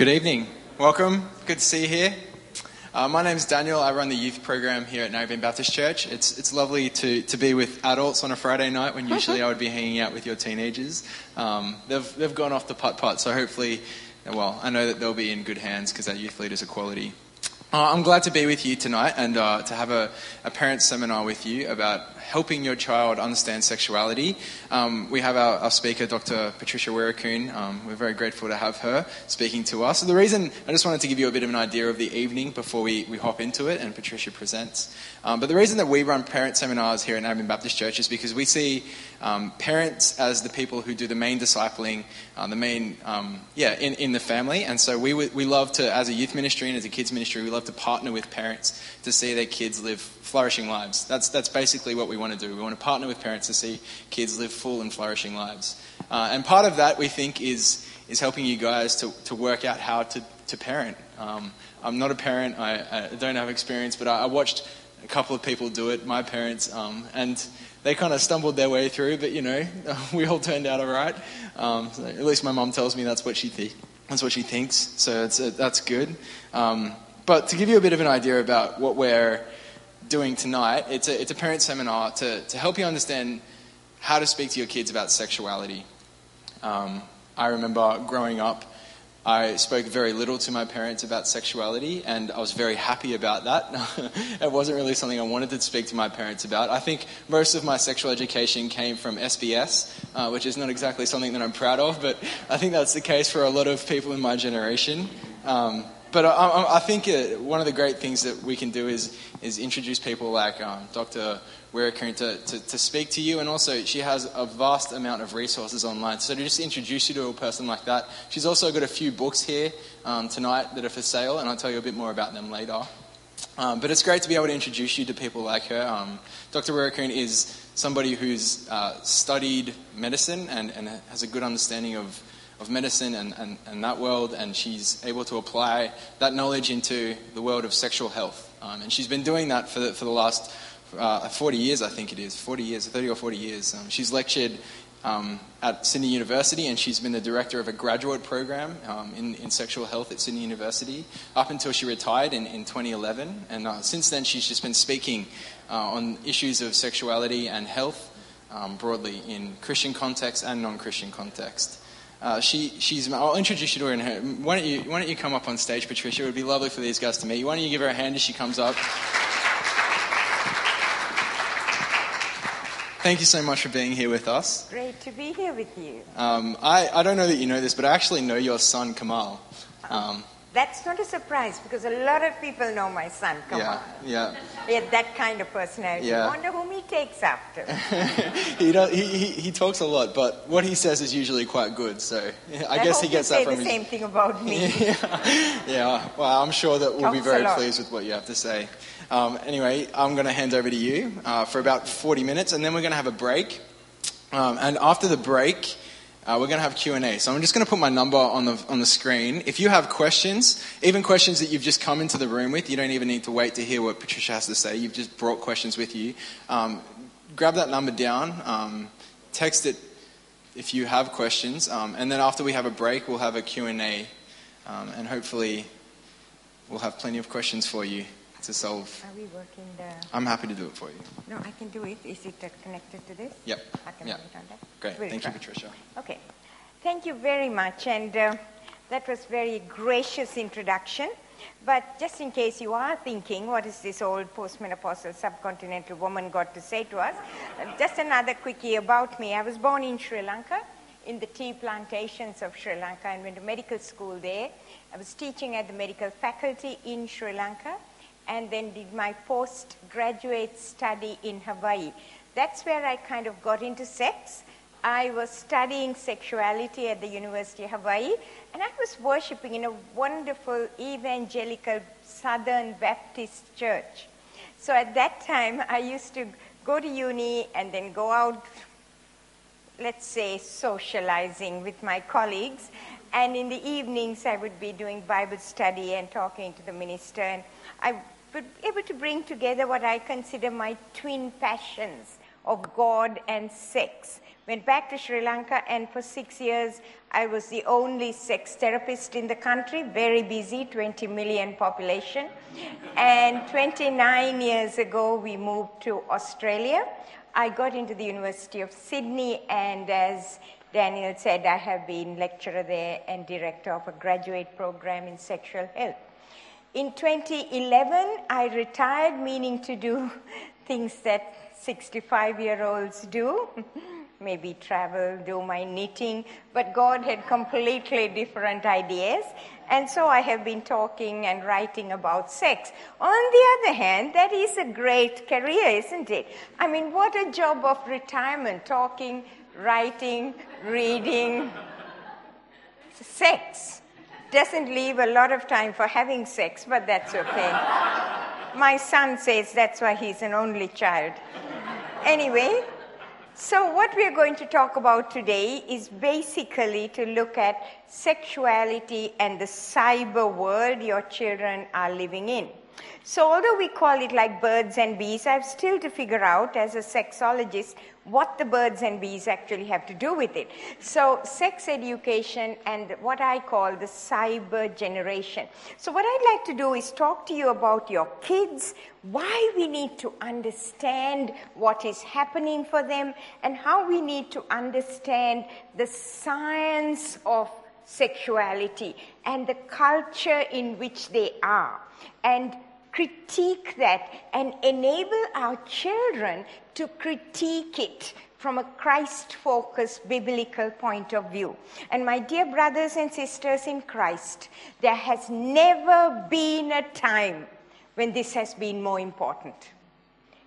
Good evening. Welcome. Good to see you here. Uh, my name is Daniel. I run the youth program here at Narrabeen Baptist Church. It's, it's lovely to, to be with adults on a Friday night when usually I would be hanging out with your teenagers. Um, they've, they've gone off the putt putt, so hopefully, well, I know that they'll be in good hands because our youth leaders are quality. Uh, I'm glad to be with you tonight and uh, to have a, a parent seminar with you about helping your child understand sexuality. Um, we have our, our, speaker, Dr. Patricia Weerakoon. Um, we're very grateful to have her speaking to us. So the reason, I just wanted to give you a bit of an idea of the evening before we, we hop into it and Patricia presents. Um, but the reason that we run parent seminars here at Narrabeen Baptist Church is because we see um, parents as the people who do the main discipling, uh, the main, um, yeah, in, in the family. And so we, we love to, as a youth ministry and as a kids ministry, we love to partner with parents to see their kids live flourishing lives. That's, that's basically what we want to do. We want to partner with parents to see kids live full and flourishing lives. Uh, and part of that, we think, is, is helping you guys to, to work out how to, to parent. Um, I'm not a parent, I, I, don't have experience, but I, I, watched a couple of people do it, my parents, um, and they kind of stumbled their way through, but you know, we all turned out all right. Um, so at least my mom tells me that's what she, th- that's what she thinks, so uh, that's good. Um, but to give you a bit of an idea about what we're doing tonight, it's a, it's a parent seminar to, to help you understand how to speak to your kids about sexuality. Um, I remember growing up, I spoke very little to my parents about sexuality, and I was very happy about that. it wasn't really something I wanted to speak to my parents about. I think most of my sexual education came from SBS, uh, which is not exactly something that I'm proud of, but I think that's the case for a lot of people in my generation. Um, but I, I think uh, one of the great things that we can do is, is introduce people like um, Dr. Weerakoon to, to, to, speak to you, and also she has a vast amount of resources online. So to just introduce you to a person like that, she's also got a few books here um, tonight that are for sale, and I'll tell you a bit more about them later. Um, but it's great to be able to introduce you to people like her. Um, Dr. Weerakoon is somebody who's uh, studied medicine and, and has a good understanding of of medicine and, and, and, that world, and she's able to apply that knowledge into the world of sexual health. Um, and she's been doing that for the, for the last uh, 40 years, I think it is, 40 years, 30 or 40 years. Um, she's lectured um, at Sydney University, and she's been the director of a graduate program um, in, in, sexual health at Sydney University up until she retired in, in 2011. And uh, since then, she's just been speaking uh, on issues of sexuality and health um, broadly in Christian context and non Christian context. Uh, she, she's, I'll introduce you to her. In her why, don't you, why don't you come up on stage, Patricia? It would be lovely for these guys to meet you. Why don't you give her a hand as she comes up? Thank you so much for being here with us. Great to be here with you. Um, I, I don't know that you know this, but I actually know your son, Kamal. Um, that's not a surprise because a lot of people know my son. Come yeah, on. Yeah. He had that kind of personality. Yeah. I wonder whom he takes after. he, does, he, he, he, talks a lot, but what he says is usually quite good. So I, I guess he gets that from. Say the his... same thing about me. yeah. yeah. Well, I'm sure that we'll talks be very pleased with what you have to say. Um, anyway, I'm going to hand over to you uh, for about 40 minutes, and then we're going to have a break. Um, and after the break, uh, we're going to have Q&A. So I'm just going to put my number on the, on the screen. If you have questions, even questions that you've just come into the room with, you don't even need to wait to hear what Patricia has to say. You've just brought questions with you. Um, grab that number down. Um, text it if you have questions. Um, and then after we have a break, we'll have a Q&A. Um, and hopefully we'll have plenty of questions for you to solve. Are we working there? I'm happy to do it for you. No, I can do it. Is it connected to this? Yep. I can it on that. Great. Thank try. you, Patricia. Okay. Thank you very much. And uh, that was very gracious introduction. But just in case you are thinking, what is this old postmenopausal subcontinental woman got to say to us? Just another quickie about me. I was born in Sri Lanka, in the tea plantations of Sri Lanka, and went to medical school there. I was teaching at the medical faculty in Sri Lanka and then did my postgraduate study in Hawaii. That's where I kind of got into sex. I was studying sexuality at the University of Hawaii, and I was worshiping in a wonderful evangelical Southern Baptist church. So at that time, I used to go to uni and then go out, let's say, socializing with my colleagues. And in the evenings, I would be doing Bible study and talking to the minister. And I but able to bring together what I consider my twin passions of God and sex. Went back to Sri Lanka, and for six years, I was the only sex therapist in the country, very busy, 20 million population. And 29 years ago, we moved to Australia. I got into the University of Sydney, and as Daniel said, I have been lecturer there and director of a graduate program in sexual health. In 2011, I retired, meaning to do things that 65 year olds do maybe travel, do my knitting, but God had completely different ideas. And so I have been talking and writing about sex. On the other hand, that is a great career, isn't it? I mean, what a job of retirement talking, writing, reading, sex. Doesn't leave a lot of time for having sex, but that's okay. My son says that's why he's an only child. Anyway, so, what we are going to talk about today is basically to look at sexuality and the cyber world your children are living in. So, although we call it like birds and bees, I have still to figure out as a sexologist what the birds and bees actually have to do with it. So, sex education and what I call the cyber generation. So, what I'd like to do is talk to you about your kids, why we need to understand what is happening for them, and how we need to understand the science of sexuality and the culture in which they are. And critique that and enable our children to critique it from a Christ focused biblical point of view. And my dear brothers and sisters in Christ, there has never been a time when this has been more important.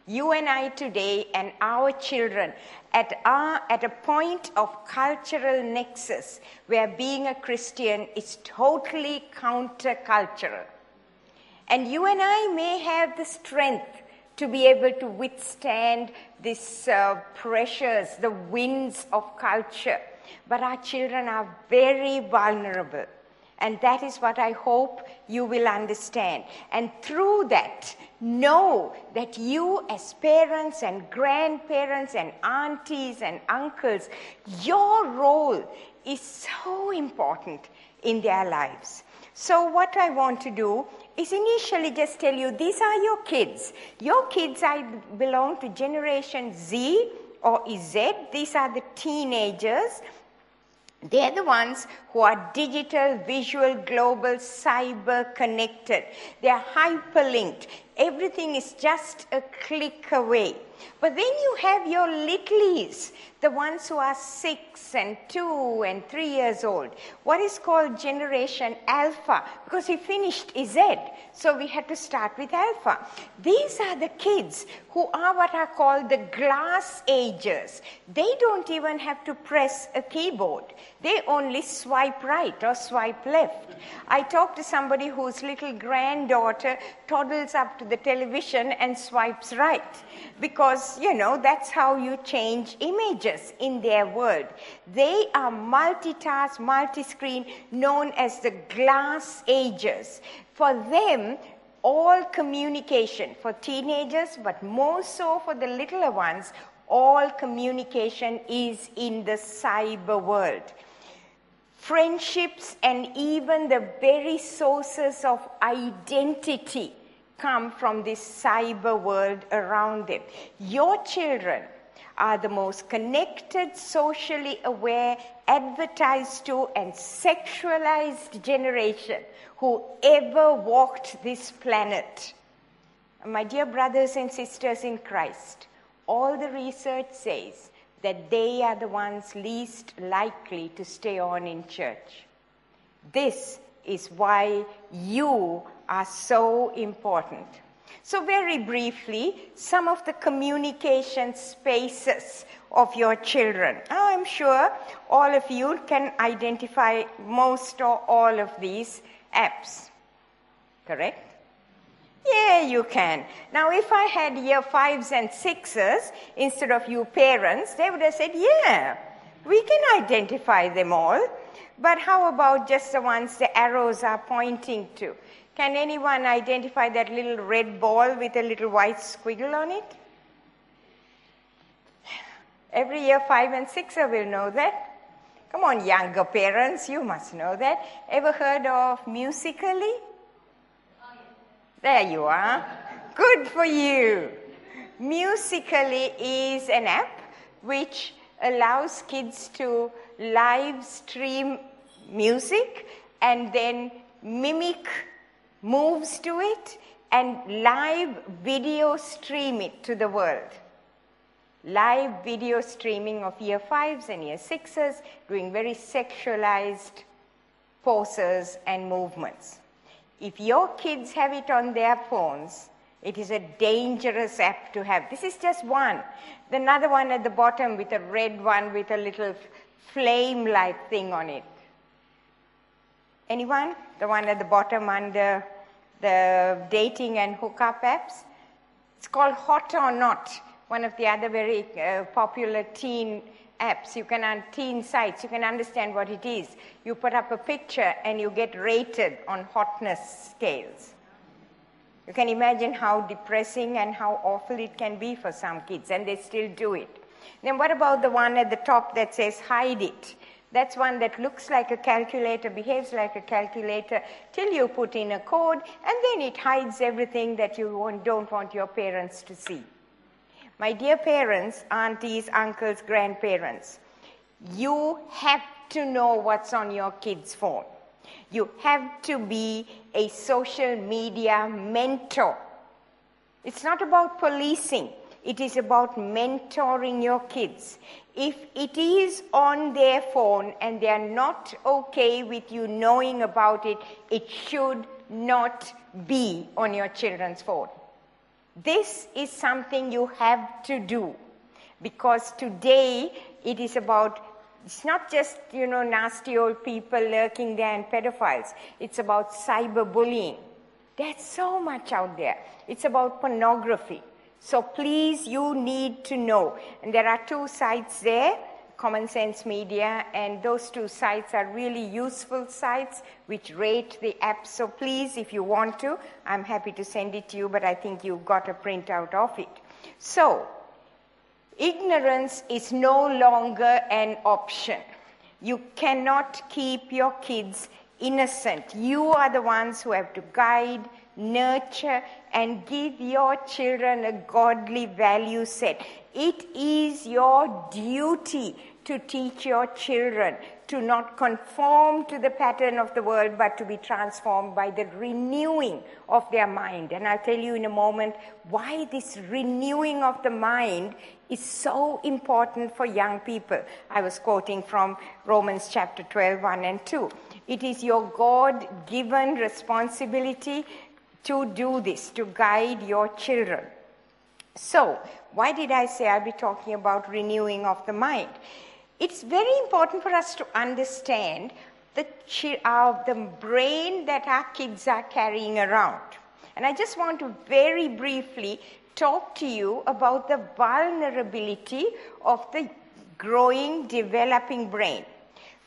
You and I today and our children at, our, at a point of cultural nexus where being a Christian is totally countercultural. And you and I may have the strength to be able to withstand these uh, pressures, the winds of culture. But our children are very vulnerable. And that is what I hope you will understand. And through that, know that you, as parents and grandparents and aunties and uncles, your role is so important in their lives. So, what I want to do is initially just tell you these are your kids. Your kids I belong to Generation Z or Z. These are the teenagers. They're the ones who are digital, visual, global, cyber connected. They're hyperlinked. Everything is just a click away. But then you have your littlies, the ones who are six and two and three years old, what is called Generation Alpha, because we finished Z, so we had to start with Alpha. These are the kids who are what are called the glass agers. They don't even have to press a keyboard, they only swipe right or swipe left. I talked to somebody whose little granddaughter toddles up to the television and swipes right because, you know, that's how you change images in their world. They are multitask, multi screen, known as the glass ages. For them, all communication, for teenagers, but more so for the littler ones, all communication is in the cyber world. Friendships and even the very sources of identity come from this cyber world around them. Your children are the most connected, socially aware, advertised to, and sexualized generation who ever walked this planet. My dear brothers and sisters in Christ, all the research says that they are the ones least likely to stay on in church. This is why you are so important. So, very briefly, some of the communication spaces of your children. I'm sure all of you can identify most or all of these apps. Correct? Yeah, you can. Now, if I had year fives and sixes instead of you parents, they would have said, yeah, we can identify them all. But how about just the ones the arrows are pointing to? Can anyone identify that little red ball with a little white squiggle on it? Every year, five and sixer will know that. Come on, younger parents, you must know that. Ever heard of Musical.ly? There you are. Good for you. Musical.ly is an app which allows kids to live stream music and then mimic moves to it and live video stream it to the world live video streaming of year fives and year sixes, doing very sexualized poses and movements. If your kids have it on their phones, it is a dangerous app to have. This is just one. The another one at the bottom with a red one with a little flame like thing on it. Anyone? The one at the bottom under the dating and hookup apps? It's called Hot or Not one of the other very uh, popular teen apps. You can, on teen sites, you can understand what it is. You put up a picture and you get rated on hotness scales. You can imagine how depressing and how awful it can be for some kids, and they still do it. Then, what about the one at the top that says hide it? That's one that looks like a calculator, behaves like a calculator, till you put in a code, and then it hides everything that you don't want your parents to see. My dear parents, aunties, uncles, grandparents, you have to know what's on your kid's phone. You have to be a social media mentor. It's not about policing, it is about mentoring your kids. If it is on their phone and they are not okay with you knowing about it, it should not be on your children's phone. This is something you have to do because today it is about it's not just you know nasty old people lurking there and pedophiles it's about cyberbullying there's so much out there it's about pornography so please you need to know and there are two sites there Common Sense Media, and those two sites are really useful sites which rate the app. So please, if you want to, I'm happy to send it to you, but I think you've got a printout of it. So, ignorance is no longer an option. You cannot keep your kids innocent. You are the ones who have to guide, nurture, and give your children a godly value set. It is your duty to teach your children to not conform to the pattern of the world, but to be transformed by the renewing of their mind. And I'll tell you in a moment why this renewing of the mind is so important for young people. I was quoting from Romans chapter 12, 1 and 2. It is your God given responsibility to do this, to guide your children. So, why did I say I'll be talking about renewing of the mind? It's very important for us to understand the, uh, the brain that our kids are carrying around. And I just want to very briefly talk to you about the vulnerability of the growing, developing brain.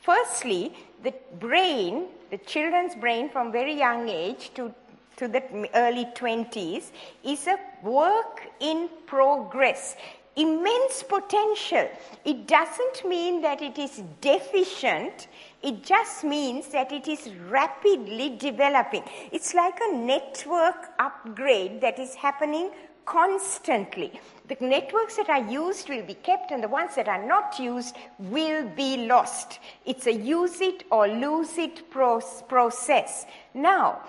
Firstly, the brain, the children's brain from very young age to, to the early 20s, is a work in progress immense potential. It doesn't mean that it is deficient, it just means that it is rapidly developing. It's like a network upgrade that is happening constantly. The networks that are used will be kept, and the ones that are not used will be lost. It's a use it or lose it process. Now,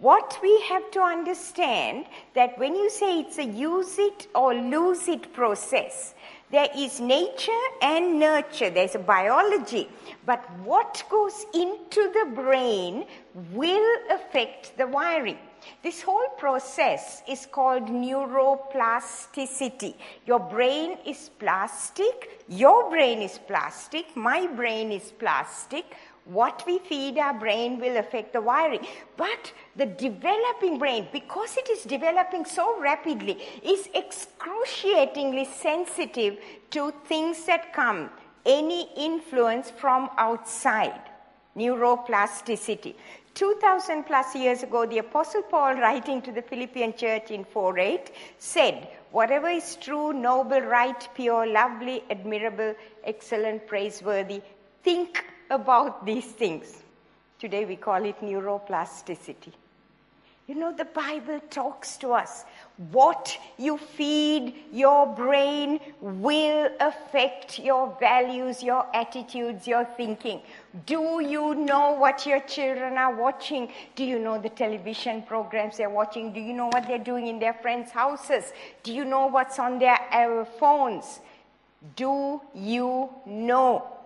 what we have to understand that when you say it's a use it or lose it process, there is nature and nurture, there's a biology, but what goes into the brain will affect the wiring. This whole process is called neuroplasticity. Your brain is plastic, your brain is plastic, my brain is plastic what we feed our brain will affect the wiring. But the developing brain, because it is developing so rapidly, is excruciatingly sensitive to things that come, any influence from outside. neuroplasticity. 2000 plus years ago, the Apostle Paul, writing to the Philippian church in 4 8, said, Whatever is true, noble, right, pure, lovely, admirable, excellent, praiseworthy, think about these things. Today we call it neuroplasticity. You know, the Bible talks to us. What you feed your brain will affect your values, your attitudes, your thinking. Do you know what your children are watching? Do you know the television programs they're watching? Do you know what they're doing in their friends' houses? Do you know what's on their uh, phones? Do you know?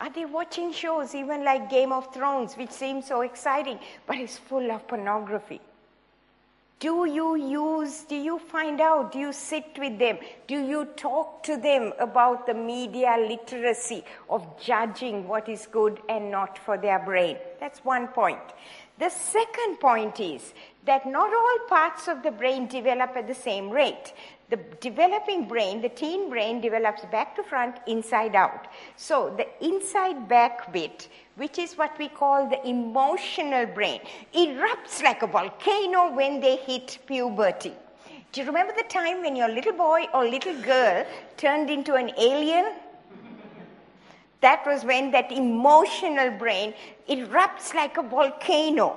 Are they watching shows even like Game of Thrones, which seems so exciting, but is full of pornography? Do you use, do you find out, do you sit with them? Do you talk to them about the media literacy of judging what is good and not for their brain? That's one point. The second point is that not all parts of the brain develop at the same rate the developing brain, the teen brain, develops back to front, inside out. So the inside back bit, which is what we call the emotional brain, erupts like a volcano when they hit puberty. Do you remember the time when your little boy or little girl turned into an alien? That was when that emotional brain erupts like a volcano.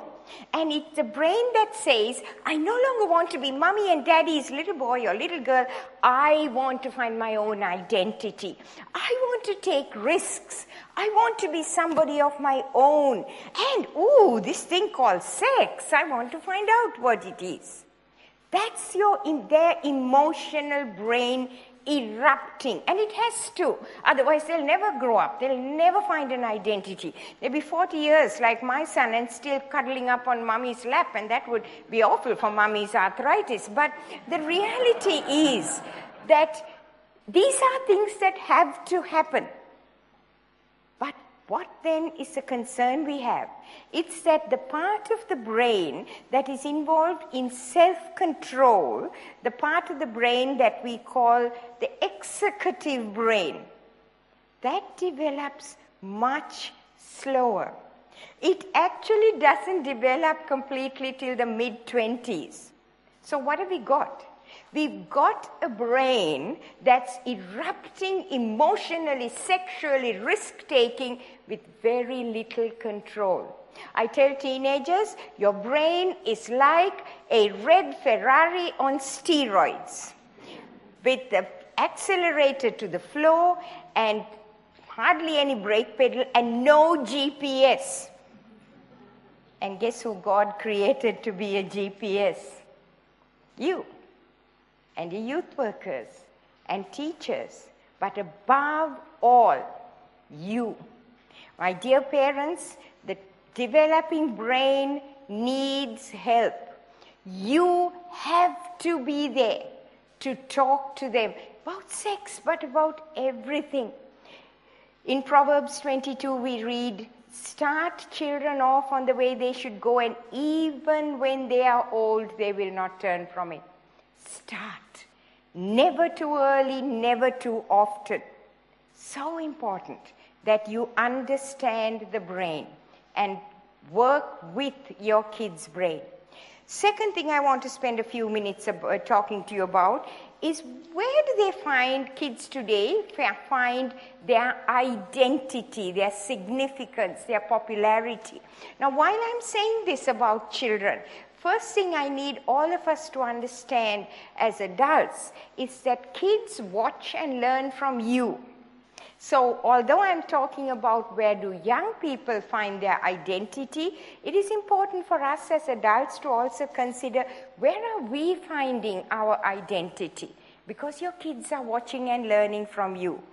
And it's the brain that says, I no longer want to be mommy and daddy's little boy or little girl. I want to find my own identity. I want to take risks. I want to be somebody of my own. And, ooh, this thing called sex, I want to find out what it is. That's your in their emotional brain erupting. And it has to. Otherwise, they'll never grow up. They'll never find an identity. They'll be 40 years like my son and still cuddling up on mommy's lap, and that would be awful for mommy's arthritis. But the reality is that these are things that have to happen. What then is the concern we have? It's that the part of the brain that is involved in self control, the part of the brain that we call the executive brain, that develops much slower. It actually doesn't develop completely till the mid 20s. So, what have we got? We've got a brain that's erupting emotionally, sexually, risk taking with very little control. I tell teenagers, your brain is like a red Ferrari on steroids with the accelerator to the floor and hardly any brake pedal and no GPS. And guess who God created to be a GPS? You and the youth workers and teachers, but above all, you. My dear parents, the developing brain needs help. You have to be there to talk to them about sex, but about everything. In Proverbs 22, we read, Start children off on the way they should go, and even when they are old, they will not turn from it. Start. Never too early, never too often. So important that you understand the brain and work with your kid's brain. Second thing I want to spend a few minutes uh, talking to you about is where do they find kids today find their identity, their significance, their popularity. Now, while I'm saying this about children, First thing I need all of us to understand as adults is that kids watch and learn from you. So, although I'm talking about where do young people find their identity, it is important for us as adults to also consider where are we finding our identity? Because your kids are watching and learning from you.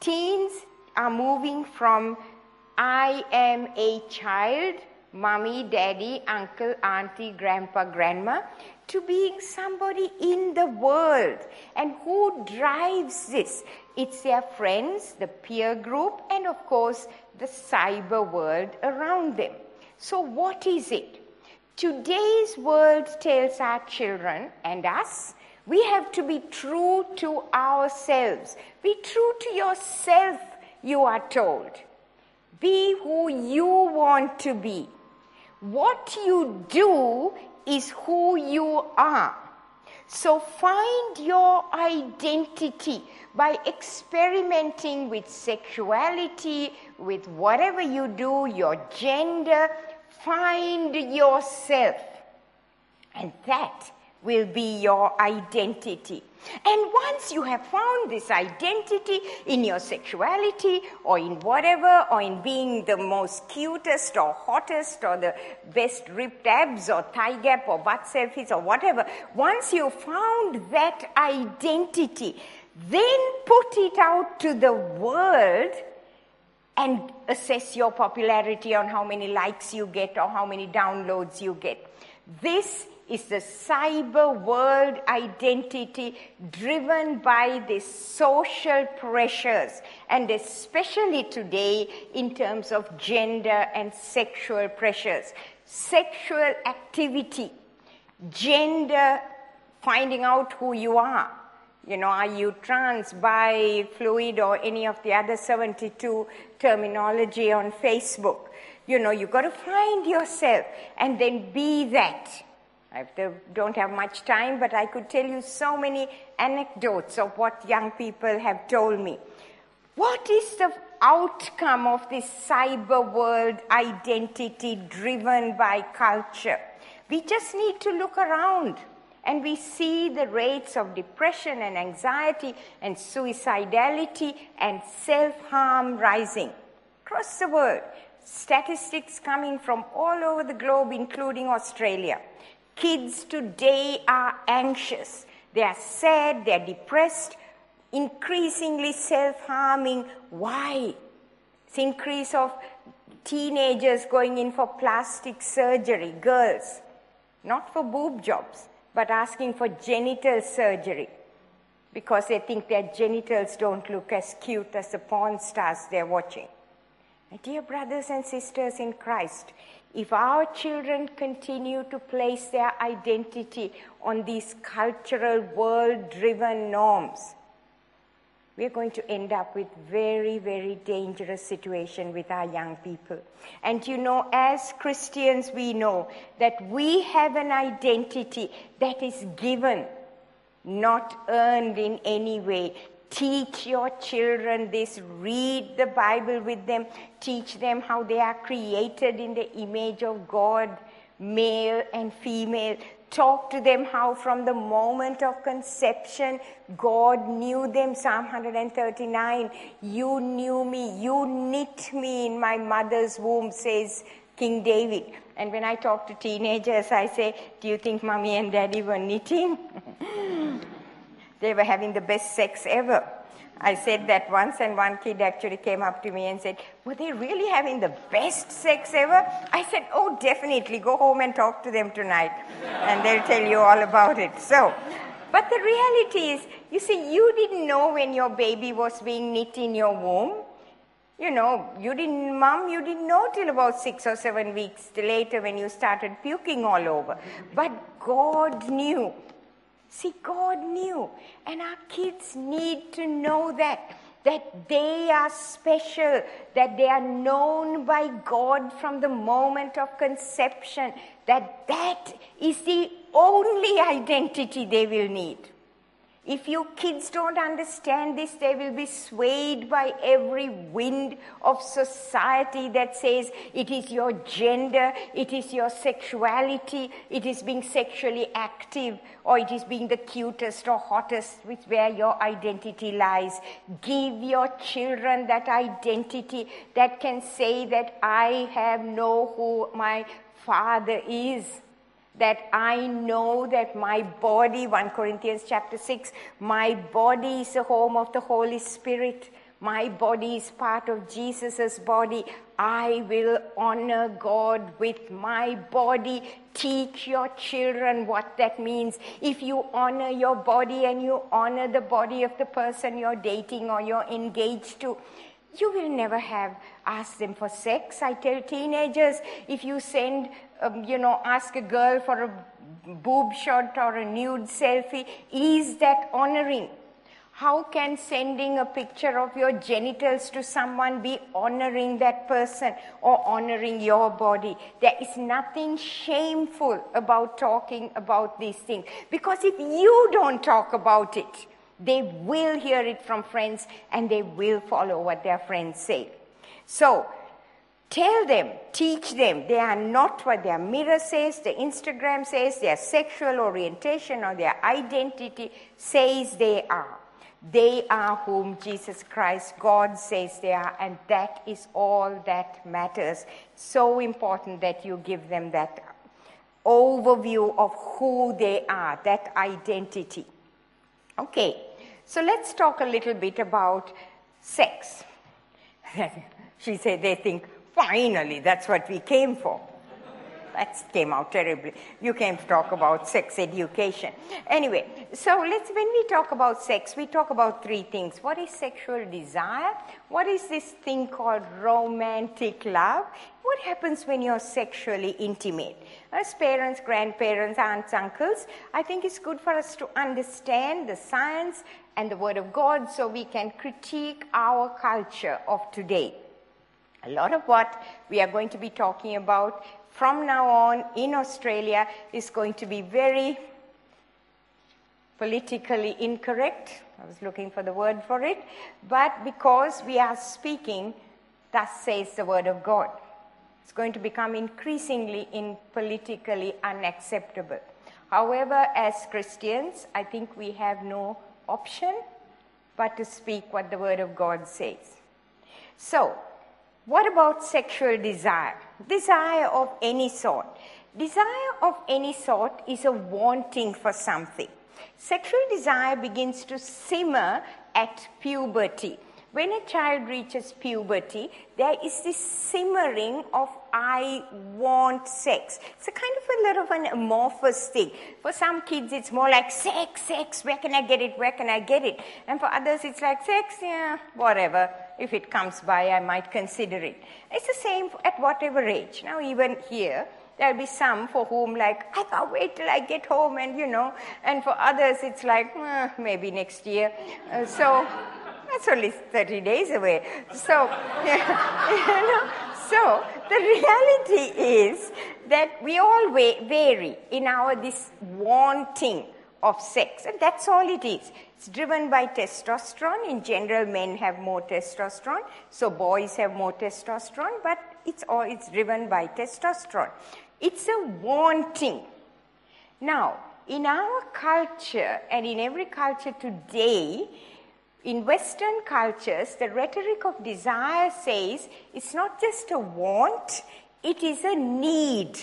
Teens are moving from I am a child mommy, daddy, uncle, auntie, grandpa, grandma, to being somebody in the world. And who drives this? It's their friends, the peer group, and of course, the cyber world around them. So, what is it? Today's world tells our children and us we have to be true to ourselves. Be true to yourself, you are told. Be who you want to be. What you do is who you are. So find your identity by experimenting with sexuality, with whatever you do, your gender. Find yourself. And that will be your identity. And once you have found this identity in your sexuality or in whatever, or in being the most cutest or hottest or the best ripped abs or thigh gap or butt selfies or whatever, once you found that identity, then put it out to the world and assess your popularity on how many likes you get or how many downloads you get. This is the cyber world identity driven by the social pressures, and especially today in terms of gender and sexual pressures. Sexual activity, gender, finding out who you are. You know, are you trans, bi, fluid, or any of the other 72 terminology on Facebook? You know, you've got to find yourself and then be that. I don't have much time, but I could tell you so many anecdotes of what young people have told me. What is the outcome of this cyber world identity driven by culture? We just need to look around and we see the rates of depression and anxiety and suicidality and self harm rising across the world. Statistics coming from all over the globe, including Australia. Kids today are anxious, they are sad, they are depressed, increasingly self harming. Why? It's increase of teenagers going in for plastic surgery, girls, not for boob jobs, but asking for genital surgery because they think their genitals don't look as cute as the porn stars they're watching. My dear brothers and sisters in Christ, if our children continue to place their identity on these cultural, world driven norms, we're going to end up with very, very dangerous situation with our young people. And you know, as Christians, we know that we have an identity that is given, not earned in any way. Teach your children this. Read the Bible with them. Teach them how they are created in the image of God, male and female. Talk to them how from the moment of conception, God knew them. Psalm 139. You knew me. You knit me in my mother's womb, says King David. And when I talk to teenagers, I say, Do you think mommy and daddy were knitting? They were having the best sex ever. I said that once, and one kid actually came up to me and said, Were they really having the best sex ever? I said, Oh, definitely. Go home and talk to them tonight, and they'll tell you all about it. So, but the reality is, you see, you didn't know when your baby was being knit in your womb. You know, you didn't, mom, you didn't know till about six or seven weeks later when you started puking all over. But God knew. See, God knew. And our kids need to know that. That they are special, that they are known by God from the moment of conception, that that is the only identity they will need. If your kids don't understand this, they will be swayed by every wind of society that says it is your gender, it is your sexuality, it is being sexually active, or it is being the cutest or hottest, which where your identity lies. Give your children that identity that can say that I have know who my father is that I know that my body, 1 Corinthians chapter 6, my body is the home of the Holy Spirit. My body is part of Jesus' body. I will honor God with my body. Teach your children what that means. If you honor your body and you honor the body of the person you're dating or you're engaged to, you will never have asked them for sex. I tell teenagers, if you send, um, you know, ask a girl for a boob shot or a nude selfie, is that honoring? How can sending a picture of your genitals to someone be honoring that person or honoring your body? There is nothing shameful about talking about these things. Because if you don't talk about it, they will hear it from friends and they will follow what their friends say. So, tell them, teach them they are not what their mirror says, their Instagram says, their sexual orientation or their identity says they are. They are whom Jesus Christ, God says they are, and that is all that matters. So important that you give them that overview of who they are, that identity. Okay, so let's talk a little bit about sex. she said they think, finally, that's what we came for. That came out terribly. You came to talk about sex education. Anyway, so let's, when we talk about sex, we talk about three things. What is sexual desire? What is this thing called romantic love? What happens when you're sexually intimate? As parents, grandparents, aunts, uncles, I think it's good for us to understand the science and the Word of God so we can critique our culture of today. A lot of what we are going to be talking about from now on in Australia is going to be very politically incorrect. I was looking for the word for it. But because we are speaking, thus says the word of God, it's going to become increasingly in politically unacceptable. However, as Christians, I think we have no option but to speak what the word of God says. So, what about sexual desire? Desire of any sort. Desire of any sort is a wanting for something. Sexual desire begins to simmer at puberty. When a child reaches puberty, there is this simmering of I want sex. It's a kind of a little of an amorphous thing. For some kids, it's more like sex, sex, where can I get it, where can I get it? And for others, it's like sex, yeah, whatever. If it comes by, I might consider it. It's the same at whatever age. Now, even here, there'll be some for whom like i can't wait till i get home and you know and for others it's like eh, maybe next year uh, so that's only 30 days away. So, you know, so the reality is that we all vary in our this wanting of sex, and that's all it is. It's driven by testosterone. In general, men have more testosterone, so boys have more testosterone, but it's all it's driven by testosterone. It's a wanting. Now, in our culture and in every culture today, in Western cultures, the rhetoric of desire says it's not just a want, it is a need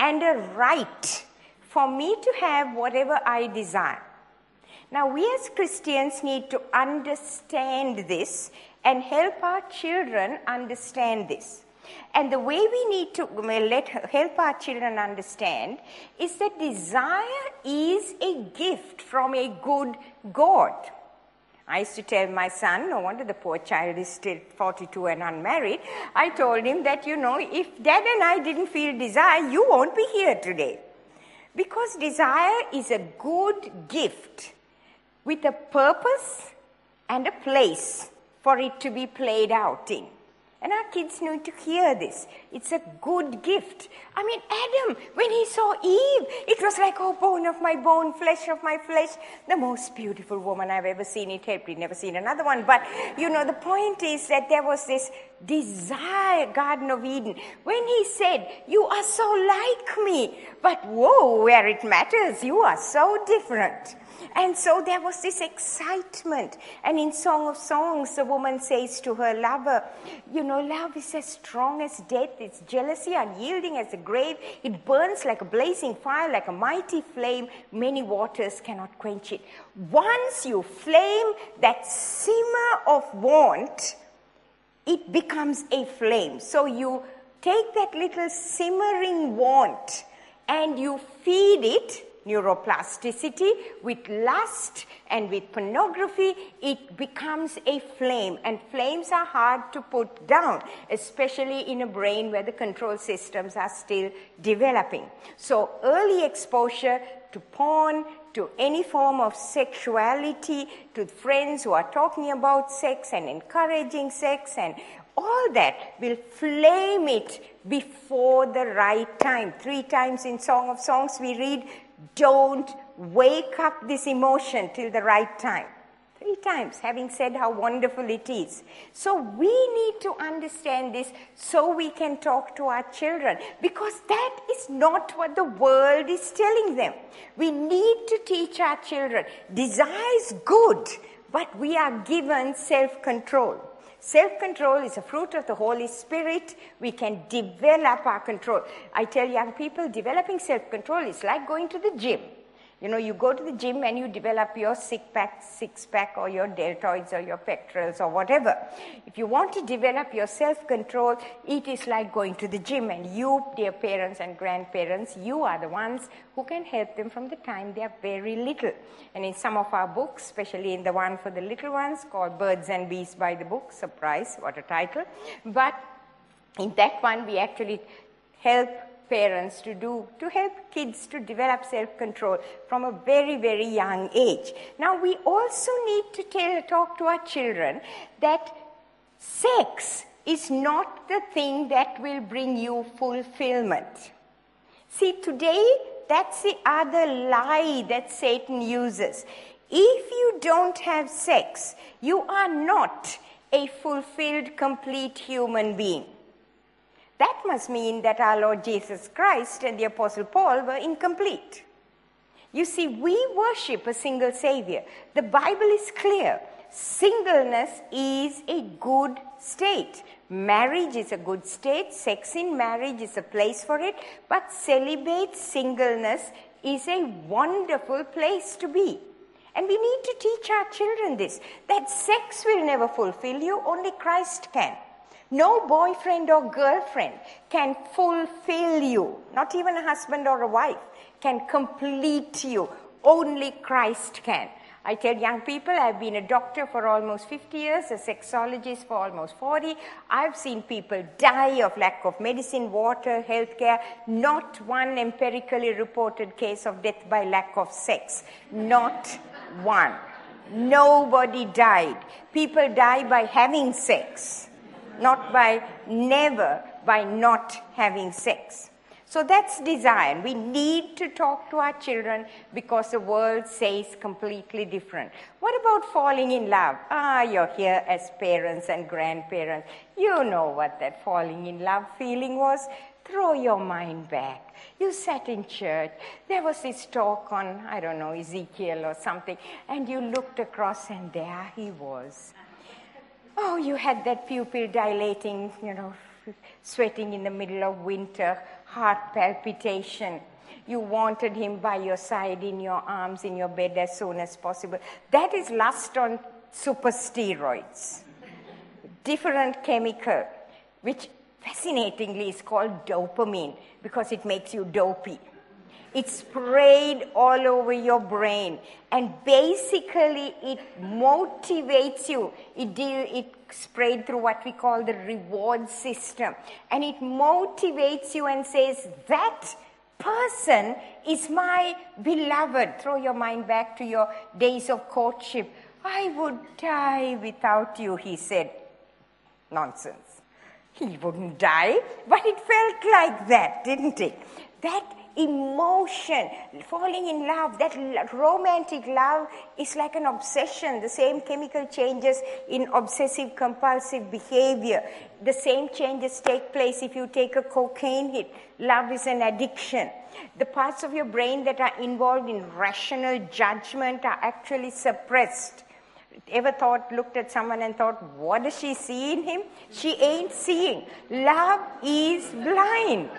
and a right for me to have whatever I desire. Now, we as Christians need to understand this and help our children understand this. And the way we need to let, help our children understand is that desire is a gift from a good God. I used to tell my son, no wonder the poor child is still 42 and unmarried. I told him that, you know, if dad and I didn't feel desire, you won't be here today. Because desire is a good gift with a purpose and a place for it to be played out in. And our kids need to hear this. It's a good gift. I mean, Adam, when he saw Eve, it was like, oh, bone of my bone, flesh of my flesh. The most beautiful woman I've ever seen. It helped. He'd never seen another one. But, you know, the point is that there was this desire, Garden of Eden. When he said, you are so like me, but whoa, where it matters, you are so different. And so there was this excitement. And in Song of Songs, the woman says to her lover, You know, love is as strong as death, it's jealousy, unyielding as the grave. It burns like a blazing fire, like a mighty flame. Many waters cannot quench it. Once you flame that simmer of want, it becomes a flame. So you take that little simmering want and you feed it neuroplasticity, with lust, and with pornography, it becomes a flame. And flames are hard to put down, especially in a brain where the control systems are still developing. So, early exposure to porn, to any form of sexuality, to friends who are talking about sex and encouraging sex and all that will flame it before the right time. Three times in Song of Songs we read, don't wake up this emotion till the right time. Three times, having said how wonderful it is. So we need to understand this so we can talk to our children because that is not what the world is telling them. We need to teach our children. Desire is good, but we are given self control. Self control is a fruit of the Holy Spirit. We can develop our control. I tell young people, developing self control is like going to the gym. You know, you go to the gym and you develop your six pack, six pack or your deltoids or your pectorals or whatever. If you want to develop your self control, it is like going to the gym. And you, dear parents and grandparents, you are the ones who can help them from the time they are very little. And in some of our books, especially in the one for the little ones called Birds and Bees by the Book, surprise, what a title. But in that one, we actually help parents to do to help kids to develop self-control from a very very young age. Now we also need to tell, talk to our children that sex is not the thing that will bring you fulfillment. See today that's the other lie that satan uses. If you don't have sex you are not a fulfilled complete human being that must mean that our Lord Jesus Christ and the Apostle Paul were incomplete. You see, we worship a single Savior. The Bible is clear. Singleness is a good state. Marriage is a good state. Sex in marriage is a place for it. But celibate singleness is a wonderful place to be. And we need to teach our children this that sex will never fulfill you, only Christ can. No boyfriend or girlfriend can fulfill you, not even a husband or a wife can complete you. Only Christ can. I tell young people, I've been a doctor for almost 50 years, a sexologist for almost 40. I've seen people die of lack of medicine, water, healthcare. Not one empirically reported case of death by lack of sex. Not one. Nobody died. People die by having sex not by never, by not having sex. So that's desire. We need to talk to our children because the world says completely different. What about falling in love? Ah, you're here as parents and grandparents. You know what that falling in love feeling was. Throw your mind back. You sat in church. There was this talk on, I don't know, Ezekiel or something, and you looked across and there he was. Oh, you had that pupil dilating, you know, sweating in the middle of winter, heart palpitation. You wanted him by your side, in your arms, in your bed as soon as possible. That is lust on super steroids. Different chemical, which fascinatingly is called dopamine because it makes you dopey. It's sprayed all over your brain. And basically, it motivates you. It, deal, it sprayed through what we call the reward system. And it motivates you and says, that person is my beloved. Throw your mind back to your days of courtship. I would die without you, he said. Nonsense. He wouldn't die, but it felt like that, didn't it? That emotion, falling in love, that romantic love is like an obsession. The same chemical changes in obsessive compulsive behavior. The same changes take place if you take a cocaine hit. Love is an addiction. The parts of your brain that are involved in rational judgment are actually suppressed ever thought, looked at someone and thought, what does she see in him? She ain't seeing. Love is blind.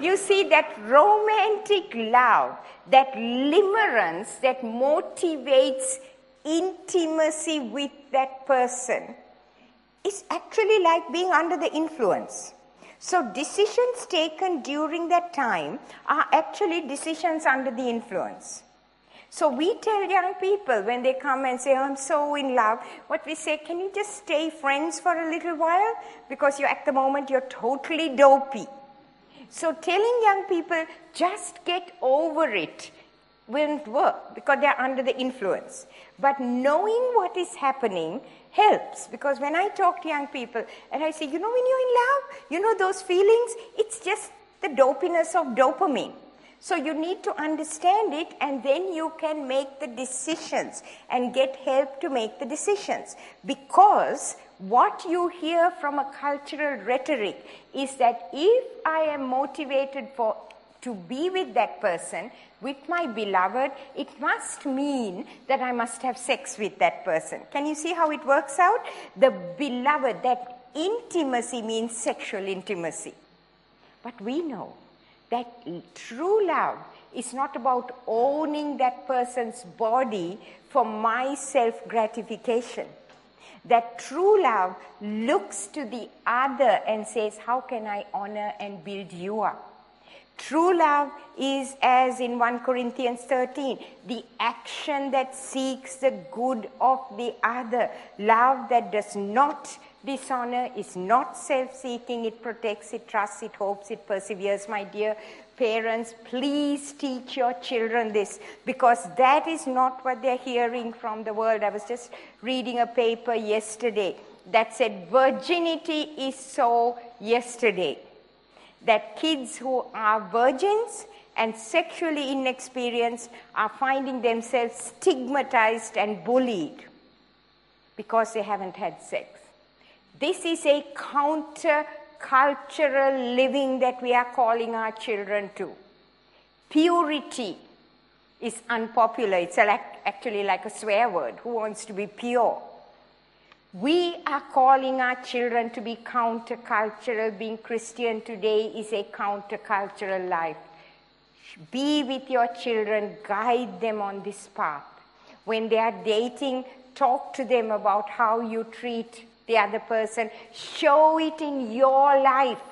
You see, that romantic love, that limerence that motivates intimacy with that person is actually like being under the influence. So decisions taken during that time are actually decisions under the influence. So we tell young people when they come and say, oh, I'm so in love, what we say, can you just stay friends for a little while? Because you at the moment you're totally dopey. So telling young people, just get over it won't work because they're under the influence. But knowing what is happening helps because when I talk to young people and I say, you know, when you're in love, you know those feelings, it's just the dopiness of dopamine. So you need to understand it and then you can make the decisions and get help to make the decisions. Because what you hear from a cultural rhetoric is that if I am motivated for to be with that person, with my beloved, it must mean that I must have sex with that person. Can you see how it works out? The beloved, that intimacy means sexual intimacy. But we know that true love is not about owning that person's body for my self gratification. That true love looks to the other and says, How can I honor and build you up? True love is, as in 1 Corinthians 13, the action that seeks the good of the other. Love that does not dishonor, is not self seeking, it protects, it trusts, it hopes, it perseveres. My dear parents, please teach your children this because that is not what they're hearing from the world. I was just reading a paper yesterday that said virginity is so yesterday that kids who are virgins and sexually inexperienced are finding themselves stigmatized and bullied because they haven't had sex. This is a counter cultural living that we are calling our children to. Purity is unpopular. It's actually like a swear word. Who wants to be pure? We are calling our children to be countercultural. Being Christian today is a countercultural life. Be with your children, guide them on this path. When they are dating, talk to them about how you treat the other person. Show it in your life.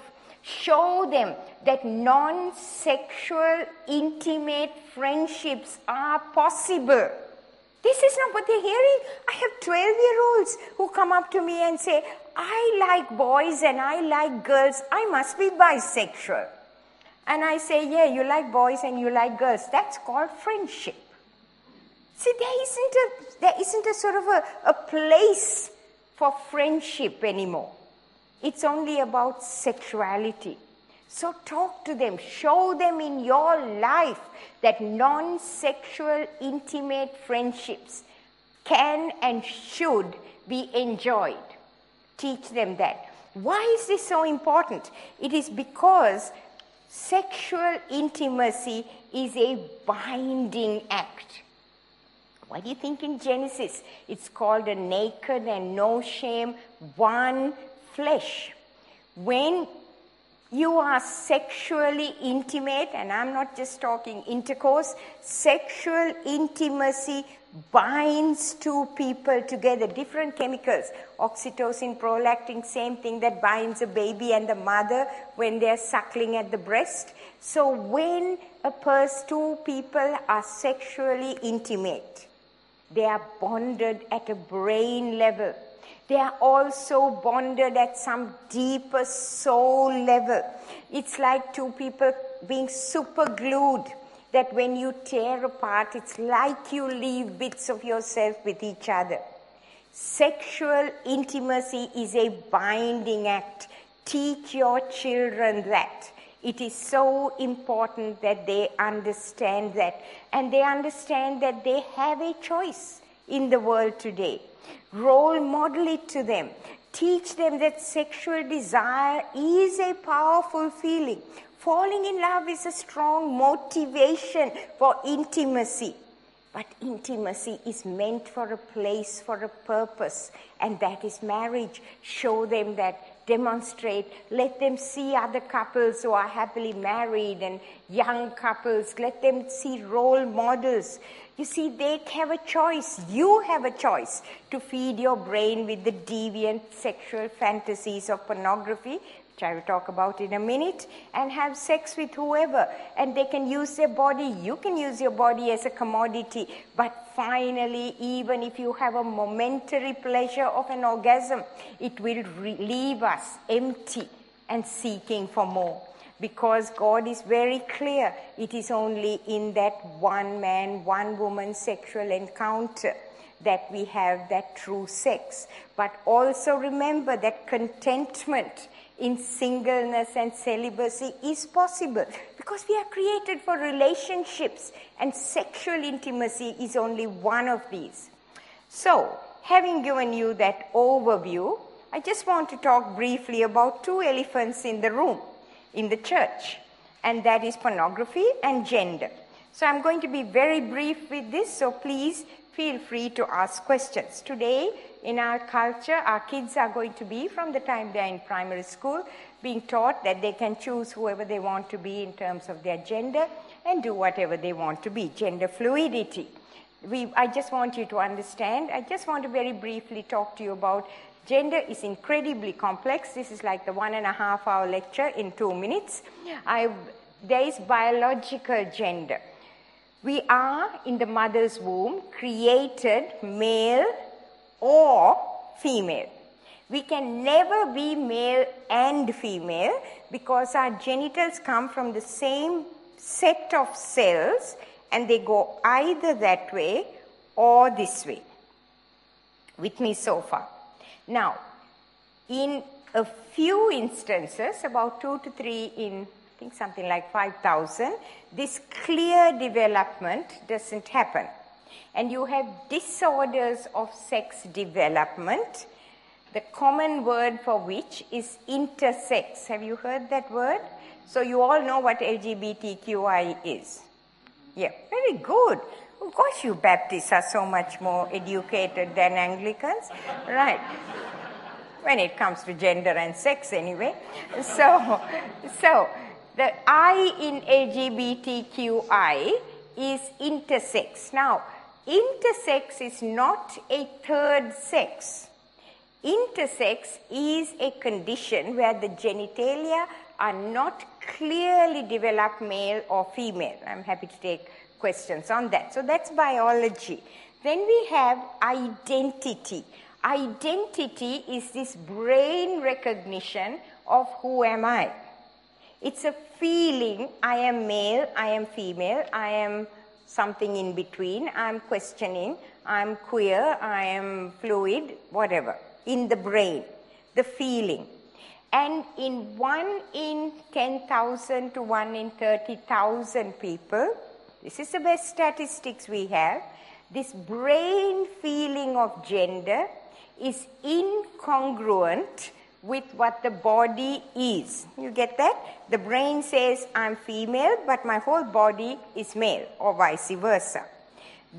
Show them that non sexual, intimate friendships are possible. This is not what they're hearing. I have 12 year olds who come up to me and say, I like boys and I like girls. I must be bisexual. And I say, Yeah, you like boys and you like girls. That's called friendship. See, there isn't a, there isn't a sort of a, a place for friendship anymore. It's only about sexuality. So talk to them, show them in your life that non sexual, intimate friendships can and should be enjoyed. Teach them that. Why is this so important? It is because sexual intimacy is a binding act. Why do you think in Genesis it's called a naked and no shame, one flesh? When you are sexually intimate, and I'm not just talking intercourse, sexual intimacy binds two people together, different chemicals. Oxytocin, prolactin, same thing that binds a baby and the mother when they're suckling at the breast. So when a person, two people are sexually intimate, they are bonded at a brain level. They are also bonded at some deeper soul level. It's like two people being super glued that when you tear apart, it's like you leave bits of yourself with each other. Sexual intimacy is a binding act. Teach your children that. It is so important that they understand that. And they understand that they have a choice in the world today. Role model it to them. Teach them that sexual desire is a powerful feeling. Falling in love is a strong motivation for intimacy. But intimacy is meant for a place, for a purpose, and that is marriage. Show them that, demonstrate, let them see other couples who are happily married and young couples, let them see role models. You see, they have a choice. You have a choice to feed your brain with the deviant sexual fantasies of pornography. which I will talk about in a minute, and have sex with whoever. And they can use their body. You can use your body as a commodity. But finally, even if you have a momentary pleasure of an orgasm, it will re- leave us empty and seeking for more. Because God is very clear, it is only in that one man, one woman sexual encounter that we have that true sex. But also remember that contentment in singleness and celibacy is possible because we are created for relationships and sexual intimacy is only one of these. So, having given you that overview, I just want to talk briefly about two elephants in the room, in the church, and that is pornography and gender. So, I'm going to be very brief with this, so please feel free to ask questions. Today, in our culture, our kids are going to be, from the time they're in primary school, being taught that they can choose whoever they want to be in terms of their gender and do whatever they want to be, gender fluidity. We, I just want you to understand, I just want to very briefly talk to you about gender is incredibly complex. This is like the one and a half hour lecture in two minutes. I, there is biological gender. We are in the mother's womb created male or female. We can never be male and female because our genitals come from the same set of cells and they go either that way or this way. With me so far. Now, in a few instances, about two to three in I think something like 5,000, this clear development doesn't happen. And you have disorders of sex development, the common word for which is intersex. Have you heard that word? So you all know what LGBTQI is. Yeah, very good. Of course, you Baptists are so much more educated than Anglicans. Right. When it comes to gender and sex, anyway. So, so the I in LGBTQI is intersex. Now, intersex is not a third sex. Intersex is a condition where the genitalia are not clearly developed male or female. I'm happy to take questions on that. So that's biology. Then we have identity. Identity is this brain recognition of who am I. It's a feeling I am male, I am female, I am something in between, I'm questioning, I'm queer, I am fluid, whatever, in the brain, the feeling. And in 1 in 10,000 to 1 in 30,000 people, this is the best statistics we have, this brain feeling of gender is incongruent with what the body is. You get that? The brain says, I'm female, but my whole body is male, or vice versa.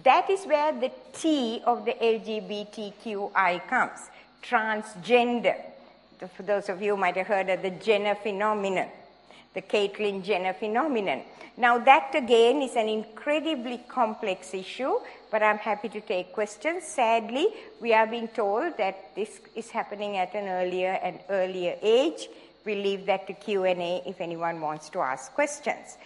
That is where the T of the LGBTQI comes transgender. For those of you might have heard of the Jenner phenomenon, the Caitlyn Jenner phenomenon. Now, that again is an incredibly complex issue, but I'm happy to take questions. Sadly, we are being told that this is happening at an earlier and earlier age. We leave that to Q&A if anyone wants to ask questions.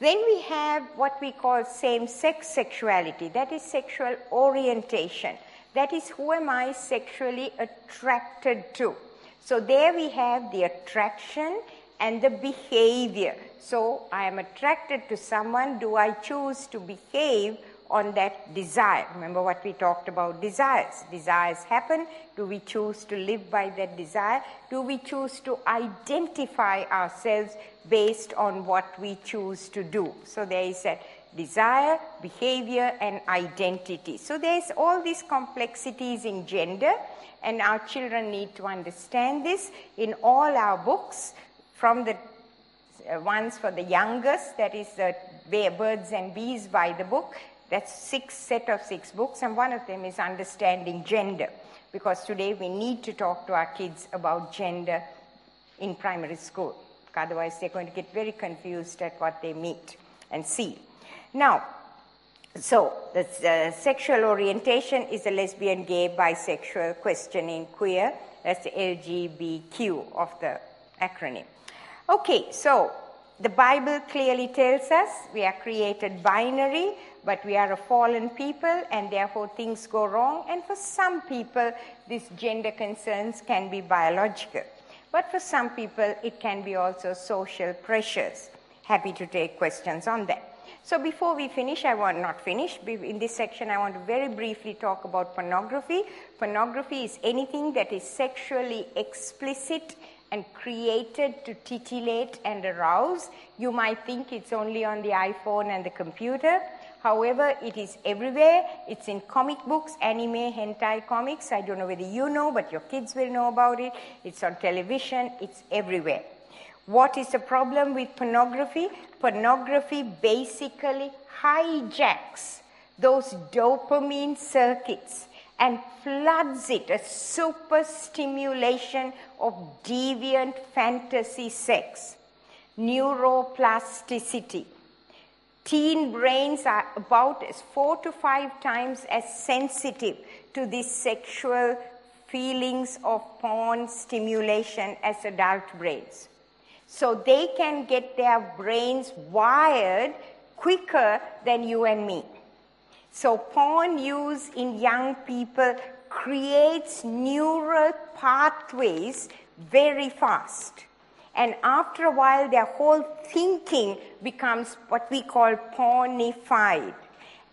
Then we have what we call same-sex sexuality. That is sexual orientation. That is who am I sexually attracted to. So there we have the attraction and the behavior. So I am attracted to someone. Do I choose to behave on that desire? Remember what we talked about desires. Desires happen. Do we choose to live by that desire? Do we choose to identify ourselves based on what we choose to do? So there is a desire, behavior, and identity. So there's all these complexities in gender, and our children need to understand this. In all our books, from the uh, ones for the youngest, that is the Birds and Bees by the book. That's six set of six books, and one of them is Understanding Gender, because today we need to talk to our kids about gender in primary school. Otherwise, they're going to get very confused at what they meet and see. Now, so the uh, sexual orientation is a lesbian, gay, bisexual, questioning, queer. That's the LGBTQ of the acronym. Okay, so the Bible clearly tells us we are created binary, but we are a fallen people and therefore things go wrong. And for some people, these gender concerns can be biological. But for some people, it can be also social pressures. Happy to take questions on that. So before we finish, I want not finish. In this section, I want to very briefly talk about pornography. Pornography is anything that is sexually explicit and created to titillate and arouse. You might think it's only on the iPhone and the computer. However, it is everywhere. It's in comic books, anime, hentai comics. I don't know whether you know, but your kids will know about it. It's on television. It's everywhere. What is the problem with pornography? Pornography basically hijacks those dopamine circuits and floods it, a super stimulation of deviant fantasy sex, neuroplasticity. Teen brains are about as four to five times as sensitive to these sexual feelings of porn stimulation as adult brains. So they can get their brains wired quicker than you and me. So porn use in young people creates neural pathways very fast. And after a while, their whole thinking becomes what we call pornified.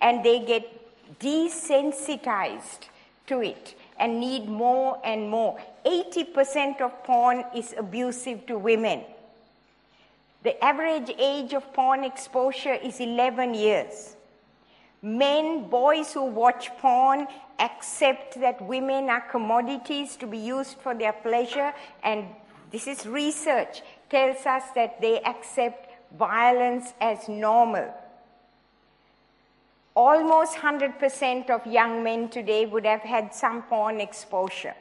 And they get desensitized to it and need more and more. 80% of porn is abusive to women. The average age of porn exposure is 11 years. Men, boys who watch porn accept that women are commodities to be used for their pleasure, and this is research, tells us that they accept violence as normal. Almost 100% of young men today would have had some porn exposure.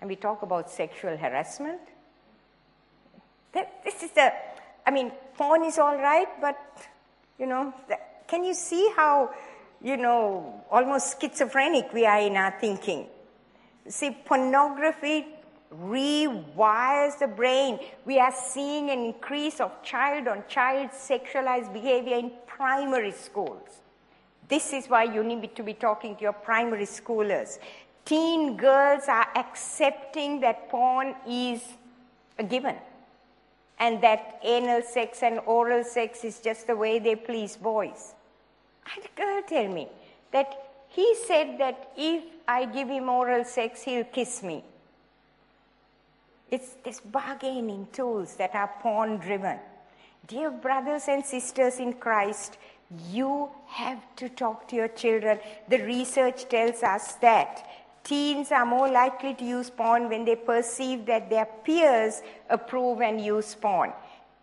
And we talk about sexual harassment. This is the, I mean, porn is all right, but, you know, can you see how, you know, almost schizophrenic we are in our thinking? See, pornography rewires the brain. We are seeing an increase of child on child sexualized behavior in primary schools. This is why you need to be talking to your primary schoolers. Teen girls are accepting that porn is a given and that anal sex and oral sex is just the way they please boys. I had a girl tell me that he said that if I give him oral sex, he'll kiss me. It's these bargaining tools that are porn driven. Dear brothers and sisters in Christ, you have to talk to your children. The research tells us that teens are more likely to use porn when they perceive that their peers approve and use porn.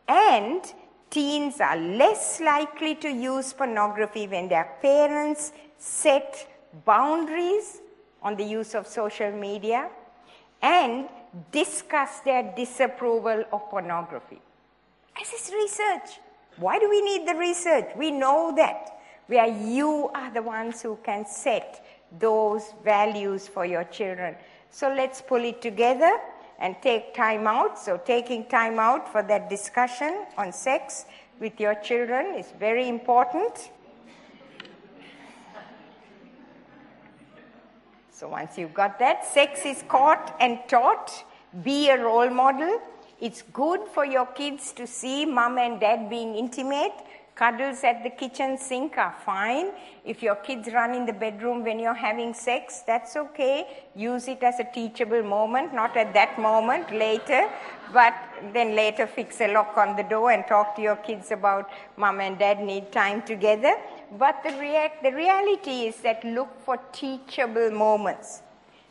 And teens are less likely to use pornography when their parents set boundaries on the use of social media and discuss their disapproval of pornography. This is research. Why do we need the research? We know that. Where you are the ones who can set those values for your children. So let's pull it together and take time out. So, taking time out for that discussion on sex with your children is very important. So once you've got that, sex is caught and taught. Be a role model. It's good for your kids to see mom and dad being intimate. Cuddles at the kitchen sink are fine. If your kids run in the bedroom when you're having sex, that's okay. Use it as a teachable moment, not at that moment, later. But then later fix a lock on the door and talk to your kids about mom and dad need time together. But the, rea- the reality is that look for teachable moments.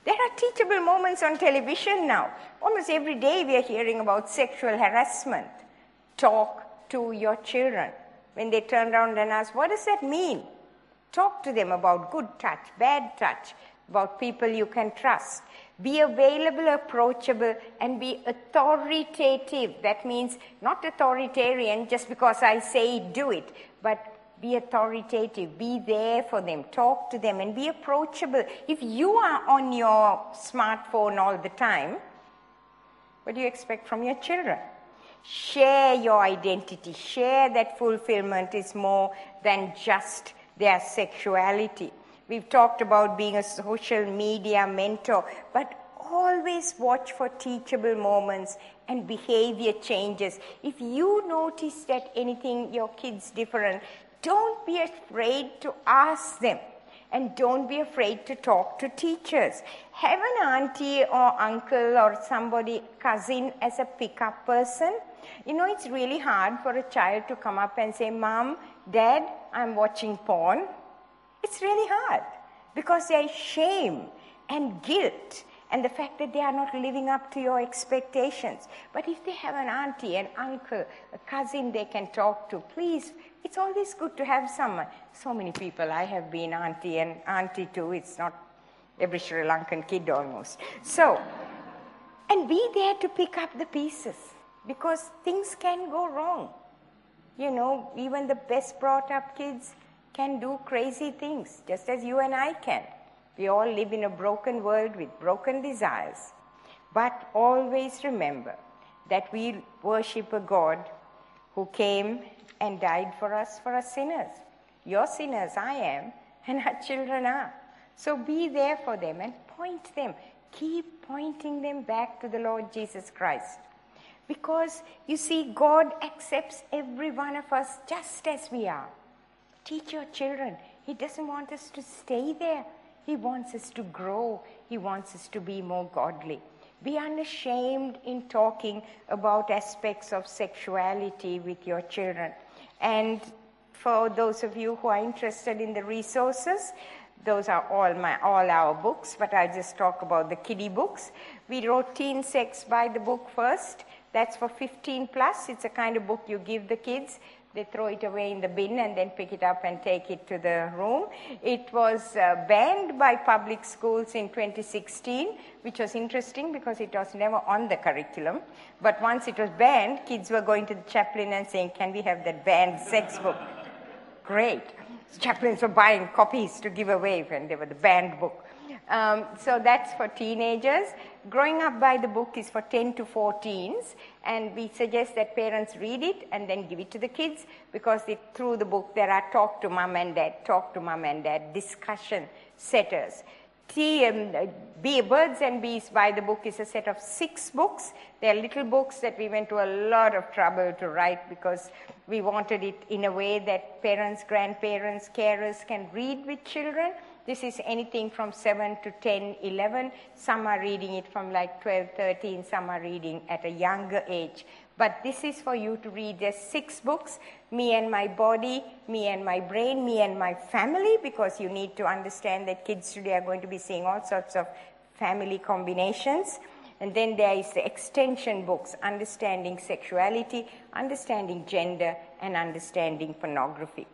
There are teachable moments on television now. Almost every day we are hearing about sexual harassment. Talk to your children. When they turn around and ask, what does that mean? Talk to them about good touch, bad touch, about people you can trust. Be available, approachable, and be authoritative. That means not authoritarian just because I say do it, but be authoritative, be there for them, talk to them, and be approachable. If you are on your smartphone all the time, What do you expect from your children? Share your identity. Share that fulfillment is more than just their sexuality. We've talked about being a social media mentor, but always watch for teachable moments and behavior changes. If you notice that anything your kids different, don't be afraid to ask them. And don't be afraid to talk to teachers. Have an auntie or uncle or somebody, cousin as a pickup person. You know, it's really hard for a child to come up and say, Mom, Dad, I'm watching porn. It's really hard because there's shame and guilt and the fact that they are not living up to your expectations. But if they have an auntie, an uncle, a cousin they can talk to, please, it's always good to have someone. Uh, so many people, I have been auntie and auntie too, it's not every Sri Lankan kid almost. So, and be there to pick up the pieces because things can go wrong. You know, even the best brought up kids can do crazy things, just as you and I can. We all live in a broken world with broken desires. But always remember that we worship a God who came and died for us, for us sinners. You're sinners, I am, and our children are. So be there for them and point them. Keep pointing them back to the Lord Jesus Christ. Because you see, God accepts every one of us just as we are. Teach your children. He doesn't want us to stay there. He wants us to grow. He wants us to be more godly. Be unashamed in talking about aspects of sexuality with your children. And for those of you who are interested in the resources, those are all my all our books, but I'll just talk about the kiddie books. We wrote Teen Sex by the book first. That's for 15 plus. It's a kind of book you give the kids they throw it away in the bin and then pick it up and take it to the room. It was uh, banned by public schools in 2016, which was interesting because it was never on the curriculum. But once it was banned, kids were going to the chaplain and saying, Can we have that banned sex book? Great. Chaplains were buying copies to give away when they were the banned book. Um, so that's for teenagers. Growing Up by the Book is for 10 to 14s, and we suggest that parents read it and then give it to the kids because it, through the book there are talk to mom and dad, talk to mom and dad, discussion setters. T, um, Bee, Birds and Bees by the book is a set of six books. They're little books that we went to a lot of trouble to write because we wanted it in a way that parents, grandparents, carers can read with children this is anything from 7 to 10, 11. Some are reading it from like 12, 13. Some are reading at a younger age. But this is for you to read. There's six books Me and My Body, Me and My Brain, Me and My Family, because you need to understand that kids today are going to be seeing all sorts of family combinations. And then there is the extension books Understanding Sexuality, Understanding Gender, and Understanding Pornography.